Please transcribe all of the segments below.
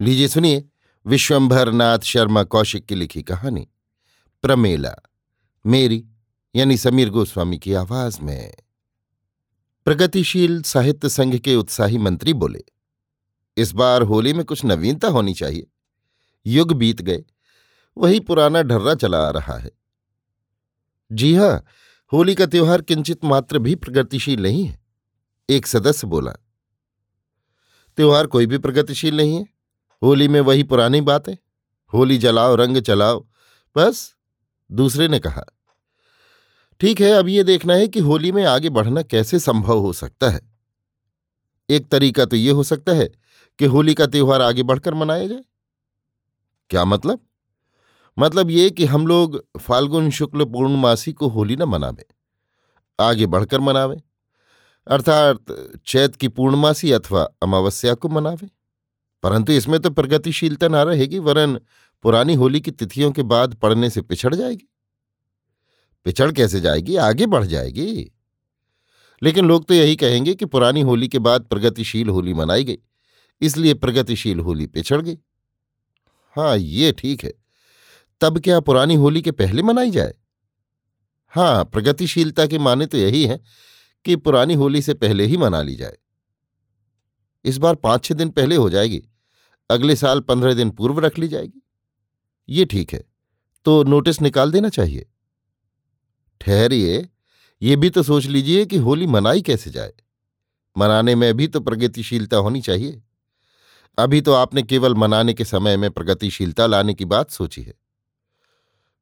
लीजिए सुनिए विश्वंभर नाथ शर्मा कौशिक की लिखी कहानी, प्रमेला, मेरी, यानी समीर गोस्वामी की आवाज़ में। प्रगतिशील साहित्य संघ के उत्साही मंत्री बोले, इस बार होली में कुछ नवीनता होनी चाहिए। युग बीत गए, वही पुराना ढर्रा चला आ रहा है। जी हाँ, होली का त्योहार किंचित मात्र भी प्रगतिशील नहीं है, एक सदस्य बोला। त्योहार कोई भी प्रगतिशील नहीं है। होली में वही पुरानी बातें, होली जलाओ, रंग चलाओ, बस, दूसरे ने कहा, ठीक है, अब ये देखना है कि होली में आगे बढ़ना कैसे संभव हो सकता है। एक तरीका तो ये हो सकता है कि होली का त्योहार आगे बढ़कर मनाया जाए। क्या मतलब? मतलब ये कि हम लोग फाल्गुन शुक्ल पूर्णमासी को होली न मनावे, आगे बढ़कर मनावे, अर्थात चैत की पूर्णमासी अथवा अमावस्या को मनावे। परंतु इसमें तो प्रगतिशीलता ना रहेगी, वरन पुरानी होली की तिथियों के बाद पढ़ने से पिछड़ जाएगी। पिछड़ कैसे जाएगी? आगे बढ़ जाएगी। लेकिन लोग तो यही कहेंगे कि पुरानी होली के बाद प्रगतिशील होली मनाई गई, इसलिए प्रगतिशील होली पिछड़ गई। हाँ ये ठीक है। तब क्या पुरानी होली के पहले मनाई जाए? हाँ प्रगतिशीलता के माने तो यही है कि पुरानी होली से पहले ही मना ली जाए। इस बार पाँच छह दिन पहले हो जाएगी। अगले साल पंद्रह दिन पूर्व रख ली जाएगी। ये ठीक है तो नोटिस निकाल देना चाहिए। ठहरिए, ये भी तो सोच लीजिए कि होली मनाई कैसे जाए। मनाने में भी तो प्रगतिशीलता होनी चाहिए। अभी तो आपने केवल मनाने के समय में प्रगतिशीलता लाने की बात सोची है।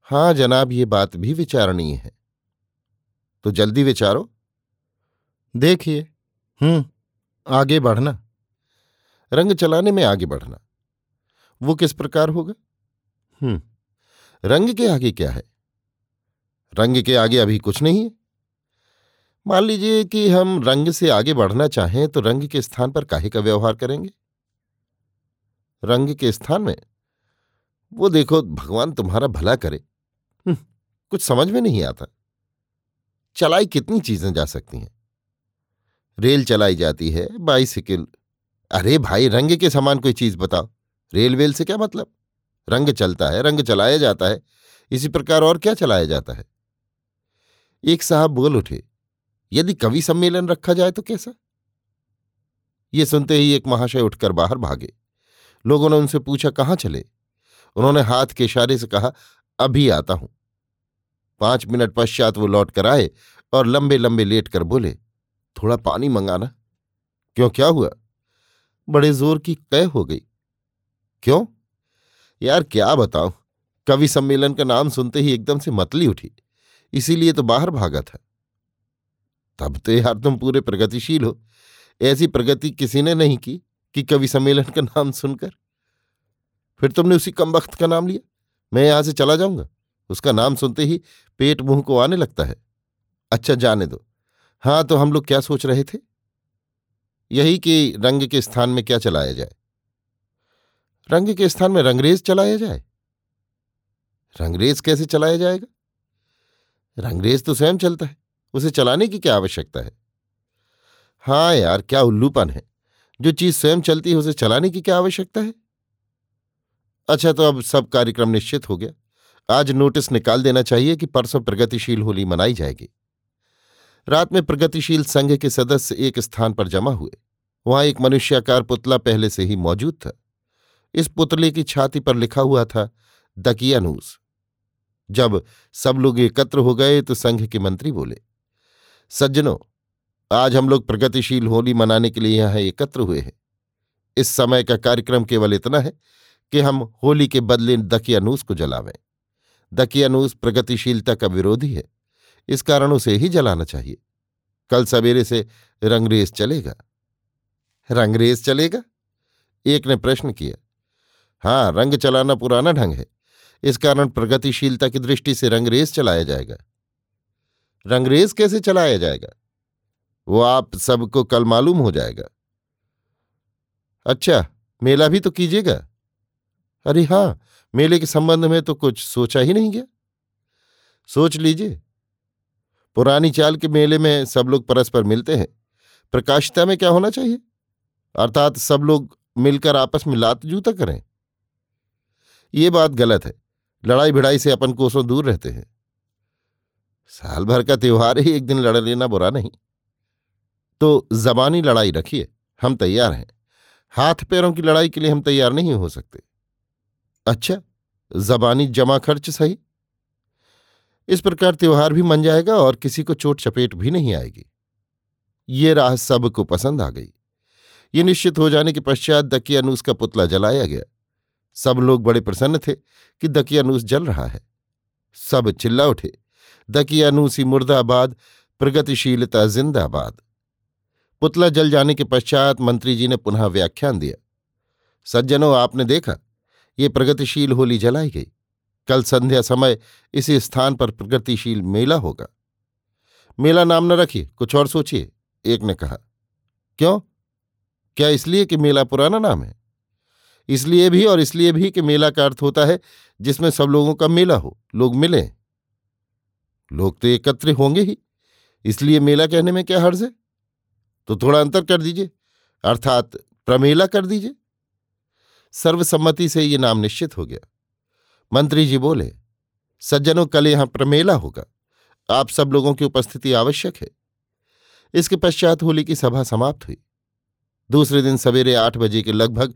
हाँ जनाब, ये बात भी विचारणीय है। तो जल्दी विचारो। देखिए हम्म आगे बढ़ना। रंग चलाने में आगे बढ़ना। वो किस प्रकार होगा? हम्म रंग के आगे क्या है? रंग के आगे अभी कुछ नहीं है। मान लीजिए कि हम रंग से आगे बढ़ना चाहें तो रंग के स्थान पर काहे का व्यवहार करेंगे? रंग के स्थान में? वो देखो भगवान तुम्हारा भला करे। हम्म, कुछ समझ में नहीं आता। चलाई कितनी चीज़ें जा सकती हैं? रेल चलाई जाती है बाइसिकल अरे भाई, रंग के समान कोई चीज़ बताओ। रेलवेल से क्या मतलब? रंग चलता है, रंग चलाया जाता है। इसी प्रकार और क्या चलाया जाता है? एक साहब बोल उठे, यदि कवि सम्मेलन रखा जाए तो कैसा? ये सुनते ही एक महाशय उठकर बाहर भागे। लोगों ने उनसे पूछा, कहाँ चले? उन्होंने हाथ के इशारे से कहा, अभी आता हूँ। पाँच मिनट पश्चात वो लौट कर आए और लंबे लंबे लेट कर बोले, थोड़ा पानी मंगाना। क्यों, क्या हुआ? बड़े ज़ोर की कह हो गई। क्यों? यार क्या बताऊँ, कवि सम्मेलन का नाम सुनते ही एकदम से मतली उठी, इसीलिए तो बाहर भागा था। तब तो यार तुम पूरे प्रगतिशील हो, ऐसी प्रगति किसी ने नहीं की कि कवि सम्मेलन का नाम सुनकर। फिर तुमने उसी कम वक्त का नाम लिया, मैं यहाँ से चला जाऊँगा, उसका नाम सुनते ही पेट मुँह को आने लगता है। अच्छा जाने दो। हाँ तो हम लोग क्या सोच रहे थे? यही कि रंग के स्थान में क्या चलाया जाए? रंग के स्थान में रंगरेज चलाया जाए? रंगरेज कैसे चलाया जाएगा? रंगरेज तो स्वयं चलता है, उसे चलाने की क्या आवश्यकता है? हाँ यार, क्या उल्लूपन है, जो चीज़ स्वयं चलती है, उसे चलाने की क्या आवश्यकता है? अच्छा तो अब सब कार्यक्रम निश्चित हो गया। आज नोटिस निकाल देना चाहिए कि परसों प्रगतिशील होली मनाई जाएगी। रात में प्रगतिशील संघ के सदस्य एक स्थान पर जमा हुए। वहाँ एक मनुष्याकार पुतला पहले से ही मौजूद था। इस पुतले की छाती पर लिखा हुआ था, दकियानूस। जब सब लोग एकत्र हो गए तो संघ के मंत्री बोले, सज्जनों, आज हम लोग प्रगतिशील होली मनाने के लिए यहाँ एकत्र हुए हैं। इस समय का कार्यक्रम केवल इतना है कि हम होली के बदले दकियानूस को जलावें। दकियानूस प्रगतिशीलता का विरोधी है। इस कारण उसे ही जलाना चाहिए। कल सवेरे से रंगरेज चलेगा। रंगरेज चलेगा? एक ने प्रश्न किया। हाँ रंग चलाना पुराना ढंग है। इस कारण प्रगतिशीलता की दृष्टि से रंगरेज चलाया जाएगा। रंगरेज कैसे चलाया जाएगा? वो आप सबको कल मालूम हो जाएगा। अच्छा मेला भी तो कीजिएगा। अरे हाँ मेले के संबंध में तो कुछ सोचा ही नहीं गया। सोच लीजिए। पुरानी चाल के मेले में सब लोग परस्पर मिलते हैं। प्रकाशिता में क्या होना चाहिए? अर्थात सब लोग मिलकर आपस में लात जूता करें। ये बात गलत है। लड़ाई भिड़ाई से अपन कोसों दूर रहते हैं। साल भर का त्योहार ही एक दिन लड़ लेना बुरा नहीं। तो जबानी लड़ाई रखिए। हम तैयार हैं। हाथ पैरों की लड़ाई के लिए हम तैयार नहीं हो सकते। अच्छा जबानी जमा खर्च सही? इस प्रकार त्योहार भी मन जाएगा और किसी को चोट चपेट भी नहीं आएगी। ये राह सबको पसंद आ गई। ये निश्चित हो जाने के पश्चात दकियानूस का पुतला जलाया गया। सब लोग बड़े प्रसन्न थे कि दकियानूस जल रहा है। सब चिल्ला उठे। दकियानूसी मुर्दाबाद, प्रगतिशीलता जिंदाबाद। पुतला जल जाने के पश्चात मंत्री जी ने पुनः व्याख्यान दिया। सज्जनों, आपने देखा, ये प्रगतिशील होली जलाई गई। कल संध्या समय इसी स्थान पर प्रगतिशील मेला होगा। मेला नाम न रखिए, कुछ और सोचिए, एक ने कहा। क्यों? क्या इसलिए कि मेला पुराना नाम है? इसलिए भी और इसलिए भी कि मेला का अर्थ होता है जिसमें सब लोगों का मेला हो, लोग मिले। लोग तो एकत्र होंगे ही, इसलिए मेला कहने में क्या हर्ज है? तो थोड़ा अंतर कर दीजिए, अर्थात प्रमेला कर दीजिए। सर्वसम्मति से ये नाम निश्चित हो गया। मंत्री जी बोले, सज्जनों, कल यहाँ प्रमेला होगा। आप सब लोगों की उपस्थिति आवश्यक है। इसके पश्चात होली की सभा समाप्त हुई। दूसरे दिन सवेरे आठ बजे के लगभग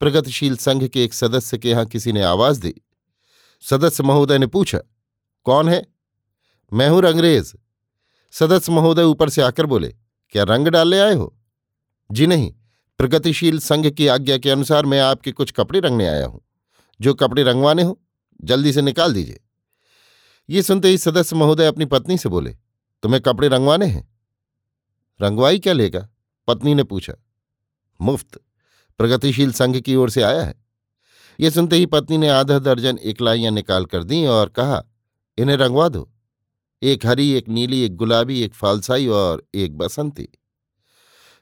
प्रगतिशील संघ के एक सदस्य के यहाँ किसी ने आवाज़ दी। सदस्य महोदय ने पूछा, कौन है? मैं हूँ रंगरेज। सदस्य महोदय ऊपर से आकर बोले, क्या रंग डालने आए हो? जी नहीं। प्रगतिशील संघ की आज्ञा के अनुसार मैं आपके कुछ कपड़े रंगने आया हूँ। जो कपड़े रंगवाने हो जल्दी से निकाल दीजिए। ये सुनते ही सदस्य महोदय अपनी पत्नी से बोले, तुम्हें कपड़े रंगवाने हैं? रंगवाई क्या लेगा? पत्नी ने पूछा। मुफ़्त। प्रगतिशील संघ की ओर से आया है। ये सुनते ही पत्नी ने आधा दर्जन इकलाइयाँ निकाल कर दी और कहा, इन्हें रंगवा दो। एक हरी, एक नीली, एक गुलाबी, एक फालसाई और एक बसंती।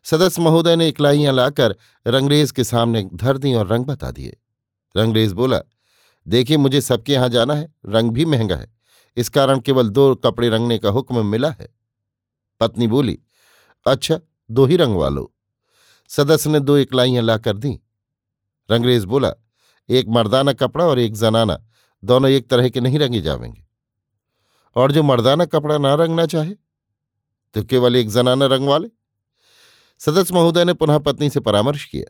सदस्य महोदय ने इकलाइयाँ लाकर रंगरेज के सामने धर दी और रंग बता दिए। रंगरेज बोला देखिए, मुझे सबके यहाँ जाना है, रंग भी महँगा है। इस कारण केवल दो कपड़े रंगने का हुक्म मिला है। पत्नी बोली अच्छा दो ही रंगवा लो। सदस्य ने दो इकलाइयाँ ला कर दी। रंगरेज बोला, एक मर्दाना कपड़ा और एक जनाना, दोनों एक तरह के नहीं रंगे जावेंगे। और जो मर्दाना कपड़ा ना रंगना चाहे तो केवल एक जनाना रंग वाले सदस्य महोदय ने पुनः पत्नी से परामर्श किया,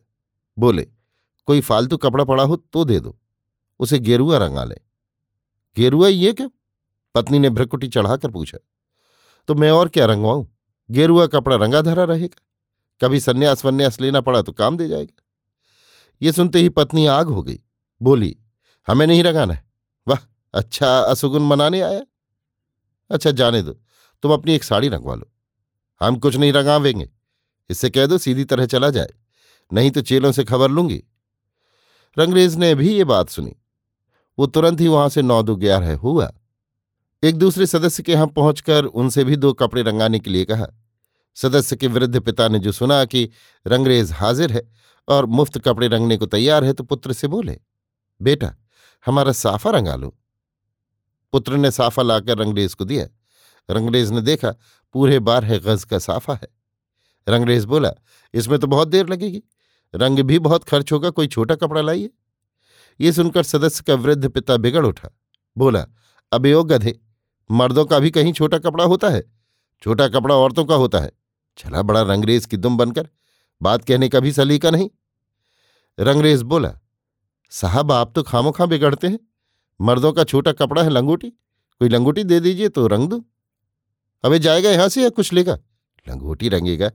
बोले, कोई फालतू कपड़ा पड़ा हो तो दे दो। उसे गेरुआ रंगा ले। गेरुआ ये क्या? पत्नी ने भ्रकुटी चढ़ाकर पूछा। तो मैं और क्या रंगवाऊं? गेरुआ कपड़ा रंगा धरा रहेगा। कभी संन्यास वन्यास लेना पड़ा तो काम दे जाएगा। ये सुनते ही पत्नी आग हो गई। बोली, हमें नहीं रंगाना है। वाह अच्छा असुगुन मनाने आया? अच्छा जाने दो। तुम अपनी एक साड़ी रंगवा लो। हम कुछ नहीं रंगावेंगे। इससे कह दो सीधी तरह चला जाए। नहीं तो चेलों से खबर लूँगी। रंगरेज ने भी ये बात सुनी। वो तुरंत ही वहाँ से नौ दो ग्यारह हुआ। एक दूसरे सदस्य के यहाँ पहुंचकर उनसे भी दो कपड़े रंगाने के लिए कहा। सदस्य के वृद्ध पिता ने जो सुना कि रंगरेज हाजिर है और मुफ़्त कपड़े रंगने को तैयार है तो पुत्र से बोले, बेटा, हमारा साफा रंगा लो। पुत्र ने साफा लाकर रंगरेज को दिया। रंगरेज ने देखा, पूरे बार है गज का साफा है। रंगरेज बोला, इसमें तो बहुत देर लगेगी। रंग भी बहुत खर्च होगा, कोई छोटा कपड़ा लाइए। ये सुनकर सदस्य का वृद्ध पिता बिगड़ उठा। बोला, अब यो गधे मर्दों का भी कहीं छोटा कपड़ा होता है। छोटा कपड़ा औरतों का होता है। चला बड़ा रंगरेज की दुम बनकर। बात कहने का भी सलीका नहीं। रंगरेज बोला, साहब, आप तो खामो खां बिगड़ते हैं। मर्दों का छोटा कपड़ा है लंगोटी। कोई लंगोटी दे दीजिए तो रंग दो। अबे जाएगा यहाँ से या कुछ लेगा? लंगोटी रंगेगा।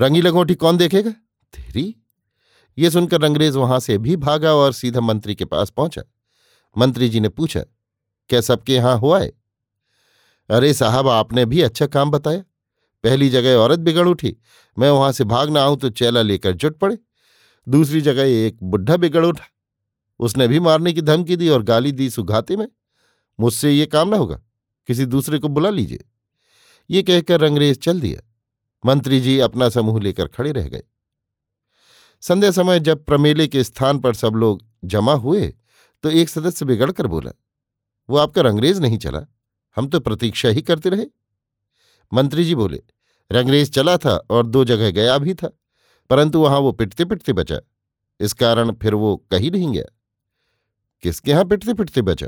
रंगी लंगोटी कौन देखेगा? तेरी ये सुनकर रंगरेज वहाँ से भी भागा और सीधा मंत्री के पास पहुँचा। मंत्री जी ने पूछा, क्या सबके यहाँ हुआ है? अरे साहब, आपने भी अच्छा काम बताया। पहली जगह औरत बिगड़ उठी। मैं वहाँ से भाग ना आऊँ तो चैला लेकर जुट पड़े। दूसरी जगह एक बुढ़ा बिगड़ उठा। उसने भी मारने की धमकी दी और गाली दी सुघाते में। मुझसे ये काम ना होगा। किसी दूसरे को बुला लीजिए। ये कहकर रंगरेज चल दिया। मंत्री जी अपना समूह लेकर खड़े रह गए। संध्या समय जब प्रमेले के स्थान पर सब लोग जमा हुए तो एक सदस्य बिगड़कर बोला, वो आपका रंगरेज नहीं चला, हम तो प्रतीक्षा ही करते रहे। मंत्री जी बोले, रंगरेज चला था और दो जगह गया भी था, परंतु वहाँ वो पिटते पिटते बचा। इस कारण फिर वो कहीं नहीं गया। किसके यहाँ पिटते पिटते बचा?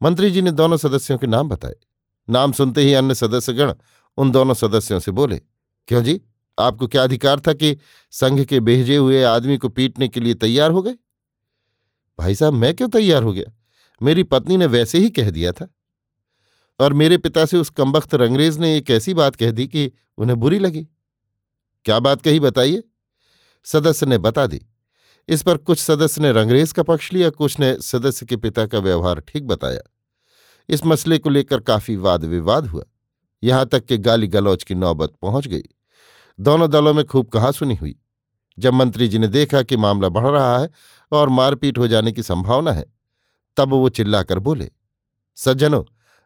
मंत्री जी ने दोनों सदस्यों के नाम बताए। नाम सुनते ही अन्य सदस्यगण उन दोनों सदस्यों से बोले, क्यों जी? आपको क्या अधिकार था कि संघ के भेजे हुए आदमी को पीटने के लिए तैयार हो गए? भाई साहब, मैं क्यों तैयार हो गया? मेरी पत्नी ने वैसे ही कह दिया था। और मेरे पिता से उस कमबख्त रंगरेज ने एक ऐसी बात कह दी कि उन्हें बुरी लगी। क्या बात कही बताइए? सदस्य ने बता दी। इस पर कुछ सदस्य ने रंगरेज का पक्ष लिया, कुछ ने सदस्य के पिता का व्यवहार ठीक बताया। इस मसले को लेकर काफ़ी वाद विवाद हुआ। यहाँ तक कि गाली गलौज की नौबत पहुँच गई। दोनों दलों में खूब कहा सुनी हुई, जब मंत्री जी ने देखा कि मामला बढ़ रहा है और मारपीट हो जाने की संभावना है, तब वो चिल्लाकर बोले, सज्जनों,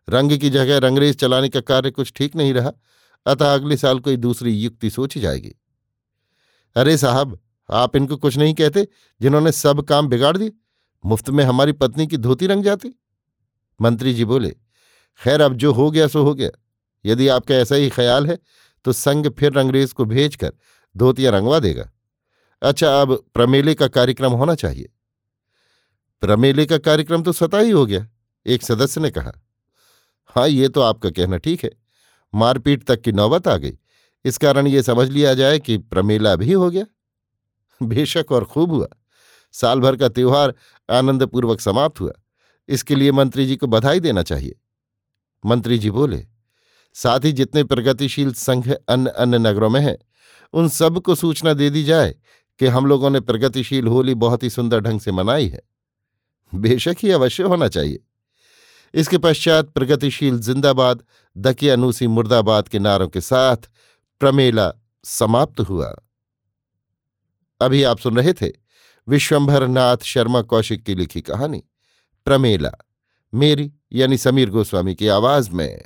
रंग की जगह रंगरेज चलाने का कार्य कुछ ठीक नहीं रहा, अतः अगले साल कोई दूसरी युक्ति सोची जाएगी। अरे साहब, आप इनको कुछ नहीं कहते जिन्होंने सब काम बिगाड़ दिए, मुफ़्त में हमारी पत्नी की धोती रंग जाती? मंत्री जी बोले, खैर, अब जो हो गया, सो हो गया। यदि आपका ऐसा ही ख्याल है तो संग फिर रंगरेज को भेजकर धोतियाँ रंगवा देगा। अच्छा अब प्रमेले का कार्यक्रम होना चाहिए। प्रमेले का कार्यक्रम तो स्वतः ही हो गया, एक सदस्य ने कहा। हाँ ये तो आपका कहना ठीक है। मारपीट तक की नौबत आ गई। इस कारण ये समझ लिया जाए कि प्रमेला भी हो गया। बेशक और खूब हुआ। साल भर का त्यौहार आनंदपूर्वक समाप्त हुआ। इसके लिए मंत्री जी को बधाई देना चाहिए। मंत्री जी बोले साथ ही जितने प्रगतिशील संघ अन्य अन्य नगरों में हैं, उन सबको सूचना दे दी जाए कि हम लोगों ने प्रगतिशील होली बहुत ही सुंदर ढंग से मनाई है। बेशक ही अवश्य होना चाहिए। इसके पश्चात प्रगतिशील जिंदाबाद दकियानूसी मुर्दाबाद के नारों के साथ प्रमेला समाप्त हुआ। अभी आप सुन रहे थे विश्वंभर नाथ शर्मा कौशिक की लिखी कहानी, प्रमेला, मेरी यानी समीर गोस्वामी की आवाज़ में।